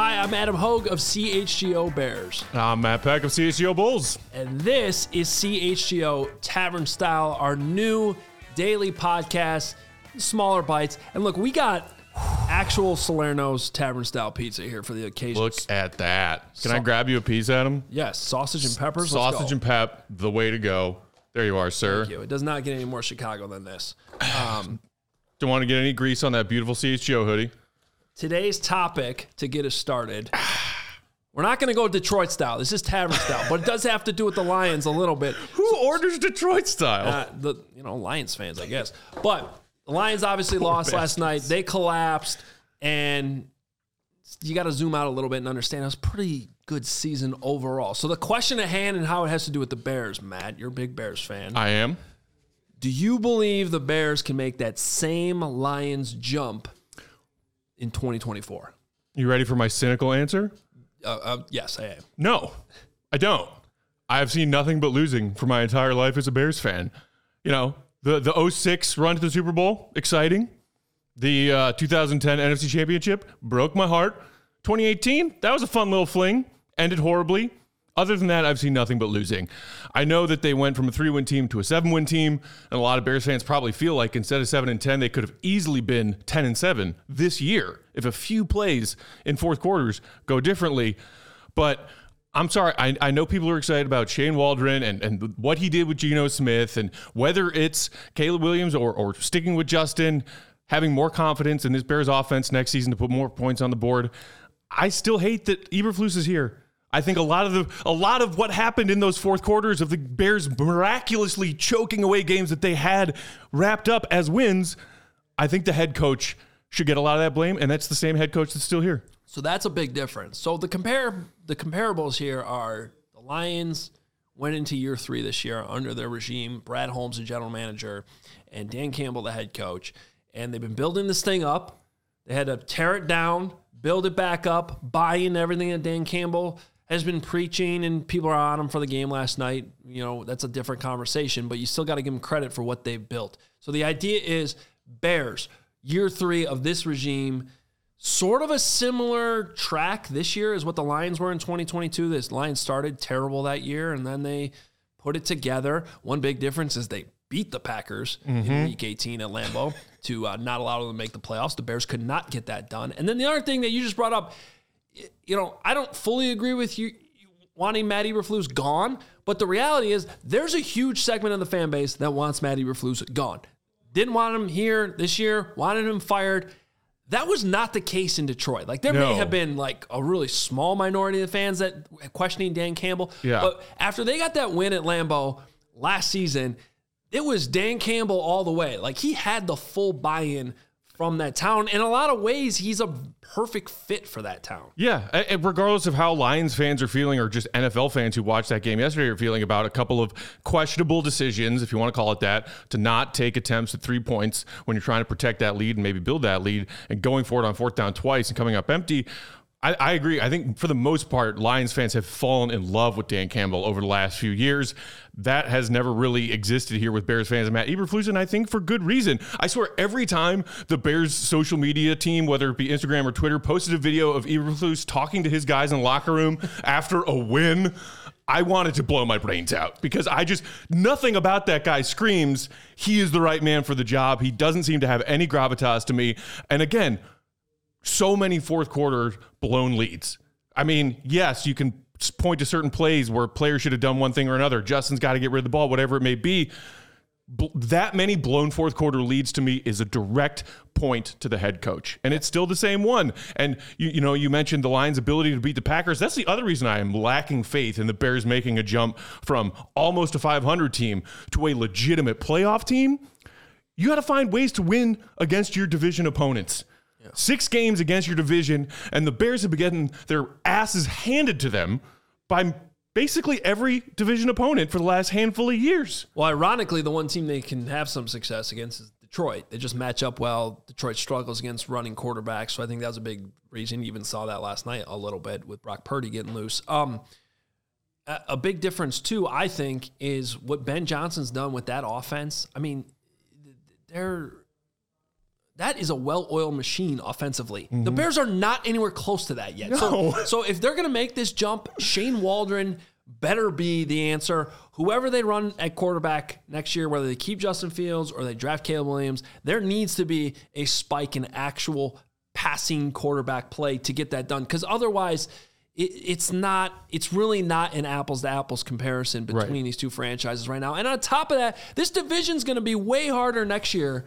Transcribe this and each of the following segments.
Hi, I'm Adam Hoge of CHGO Bears, I'm Matt Peck of CHGO Bulls. and this is CHGO Tavern Style, our new daily podcast, smaller bites. And look, we got actual Salerno's Tavern Style pizza here for the occasion. Look at that. Can I grab you a piece, Adam? yes, sausage and peppers. Sausage and pep, the way to go. There you are, sir. Thank you. It does not get any more Chicago than this. Um, Don't want to get any grease on that beautiful CHGO hoodie. Today's topic to get us started. We're not going to go Detroit style. This is Tavern style, but it does have to do with the Lions a little bit. Who orders Detroit style? Uh, the you know Lions fans, I guess. But the Lions obviously lost last night. They collapsed, and you got to zoom out a little bit and understand it was a pretty good season overall. So the question at hand and how it has to do with the Bears, Matt, you're a big Bears fan. I am. do you believe the Bears can make that same Lions jump in 2024? You ready for my cynical answer? Uh, uh, yes, I am. No, I don't. I have seen nothing but losing for my entire life as a Bears fan. You know, the the 06 run to the Super Bowl, exciting. The uh, 2010 NFC Championship broke my heart. 2018, that was a fun little fling, ended horribly. Other than that, I've seen nothing but losing. I know that they went from a three win team to a seven win team, and a lot of Bears fans probably feel like instead of seven and 10, they could have easily been 10 and seven this year if a few plays in fourth quarters go differently. But I'm sorry, I, I know people are excited about Shane Waldron and, and what he did with Geno Smith, and whether it's Caleb Williams or, or sticking with Justin, having more confidence in this Bears offense next season to put more points on the board. I still hate that Eberflus is here. I think a lot of the a lot of what happened in those fourth quarters of the Bears miraculously choking away games that they had wrapped up as wins, I think the head coach should get a lot of that blame, and that's the same head coach that's still here. So that's a big difference. So the compare the comparables here are the Lions went into year three this year under their regime. Brad Holmes, the general manager, and Dan Campbell, the head coach, and they've been building this thing up. They had to tear it down, build it back up, buy in everything that Dan Campbell has been preaching, and people are on him for the game last night. You know that's a different conversation, but you still got to give them credit for what they've built. So the idea is Bears year three of this regime sort of a similar track this year is what the Lions were in 2022. This Lions started terrible that year and then they put it together. One big difference is they beat the Packers in week 18 at Lambeau to uh, not allow them to make the playoffs. The Bears could not get that done. And then the other thing that you just brought up, you know, I don't fully agree with you wanting Matt Eberflus gone, but the reality is there's a huge segment of the fan base that wants Matt Eberflus gone. Didn't want him here this year, wanted him fired. That was not the case in Detroit. Like there may have been like a really small minority of fans that questioning Dan Campbell. Yeah. But after they got that win at Lambeau last season, it was Dan Campbell all the way. Like he had the full buy-in from that town. In a lot of ways, he's a perfect fit for that town. Yeah, and regardless of how Lions fans are feeling, or just NFL fans who watched that game yesterday are feeling about a couple of questionable decisions, if you want to call it that, to not take attempts at three points when you're trying to protect that lead and maybe build that lead, and going for it on fourth down twice and coming up empty. I, I agree. I think for the most part, Lions fans have fallen in love with Dan Campbell over the last few years. That has never really existed here with Bears fans and Matt Eberflus, and I think for good reason. I swear, every time the Bears social media team, whether it be Instagram or Twitter, posted a video of Eberflus talking to his guys in the locker room after a win, I wanted to blow my brains out because I just nothing about that guy screams he is the right man for the job. He doesn't seem to have any gravitas to me. And again, so many fourth quarter blown leads. I mean, yes, you can point to certain plays where players should have done one thing or another. Justin's got to get rid of the ball, whatever it may be. That many blown fourth quarter leads to me is a direct point to the head coach and it's still the same one. And you, you know you mentioned the lions ability to beat the packers. That's the other reason i am lacking faith in the bears making a jump from almost a 500 team to a legitimate playoff team. You got to find ways to win against your division opponents yeah. six games against your division and the bears have been getting their asses handed to them by basically every division opponent for the last handful of years. Well, ironically, the one team they can have some success against is Detroit. They just match up well. Detroit struggles against running quarterbacks, so I think that was a big reason. You even saw that last night a little bit with Brock Purdy getting loose. Um, a, a big difference too, I think, is what Ben Johnson's done with that offense. I mean, they're that is a well-oiled machine offensively. Mm-hmm. The Bears are not anywhere close to that yet. No. So, so if they're going to make this jump, Shane Waldron better be the answer. Whoever they run at quarterback next year, whether they keep Justin Fields or they draft Caleb Williams, there needs to be a spike in actual passing quarterback play to get that done. Because otherwise, it, it's not. It's really not an apples to apples comparison between right. these two franchises right now. And on top of that, this division is going to be way harder next year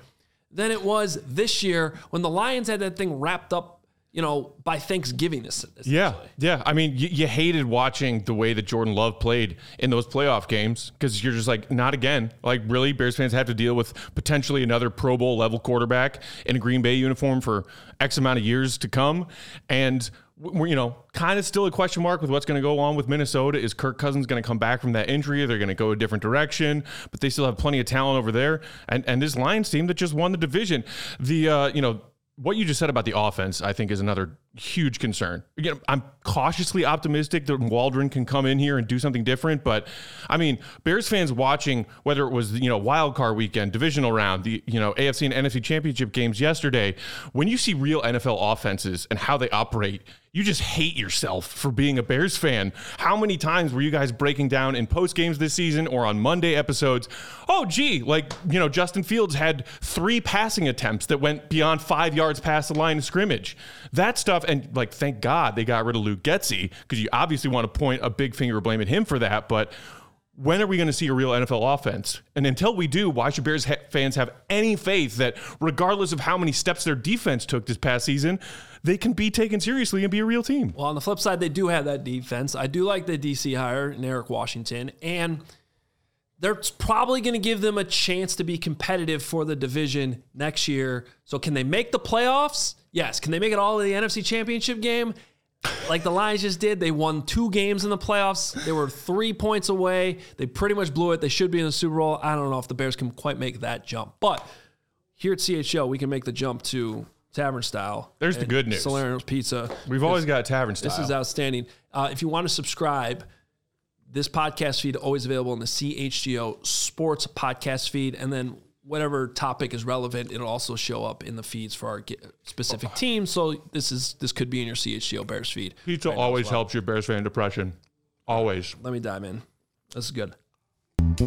than it was this year when the Lions had that thing wrapped up you know, by Thanksgiving. This, yeah, yeah. I mean, you, you, hated watching the way that Jordan Love played in those playoff games because you're just like, not again. Like, really, Bears fans have to deal with potentially another Pro Bowl level quarterback in a Green Bay uniform for X amount of years to come, and we're, you know, kind of still a question mark with what's going to go on with Minnesota. Is Kirk Cousins going to come back from that injury? They're going to go a different direction, but they still have plenty of talent over there. And and this Lions team that just won the division, the uh, you know what you just said about the offense, I think, is another huge concern. Again, I'm cautiously optimistic that Waldron can come in here and do something different. But I mean, Bears fans watching whether it was you know wild card weekend, divisional round, the you know AFC and NFC championship games yesterday, when you see real NFL offenses and how they operate, you just hate yourself for being a Bears fan. How many times were you guys breaking down in post games this season or on Monday episodes? Oh, gee, like, you know, Justin Fields had three passing attempts that went beyond five yards past the line of scrimmage. That stuff, and like, thank God they got rid of Luke Getsy because you obviously want to point a big finger of blame at him for that. But when are we going to see a real NFL offense? And until we do, why should Bears fans have any faith that, regardless of how many steps their defense took this past season, they can be taken seriously and be a real team? Well, on the flip side, they do have that defense. I do like the DC hire in Eric Washington, and they're probably going to give them a chance to be competitive for the division next year. So, can they make the playoffs? Yes. Can they make it all to the NFC Championship game? like the Lions just did. They won two games in the playoffs. They were three points away. They pretty much blew it. They should be in the Super Bowl. I don't know if the Bears can quite make that jump. But here at CHL, we can make the jump to tavern style. There's the good news. Salerno's Pizza. We've always got tavern style. This is outstanding. Uh, if you want to subscribe, this podcast feed always available in the CHGO Sports podcast feed, and then whatever topic is relevant, it'll also show up in the feeds for our specific team. So this is this could be in your CHGO Bears feed. Pizza right always well. helps your Bears fan depression. Always. Let me dive in. This is good. We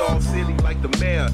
all silly like the mayor.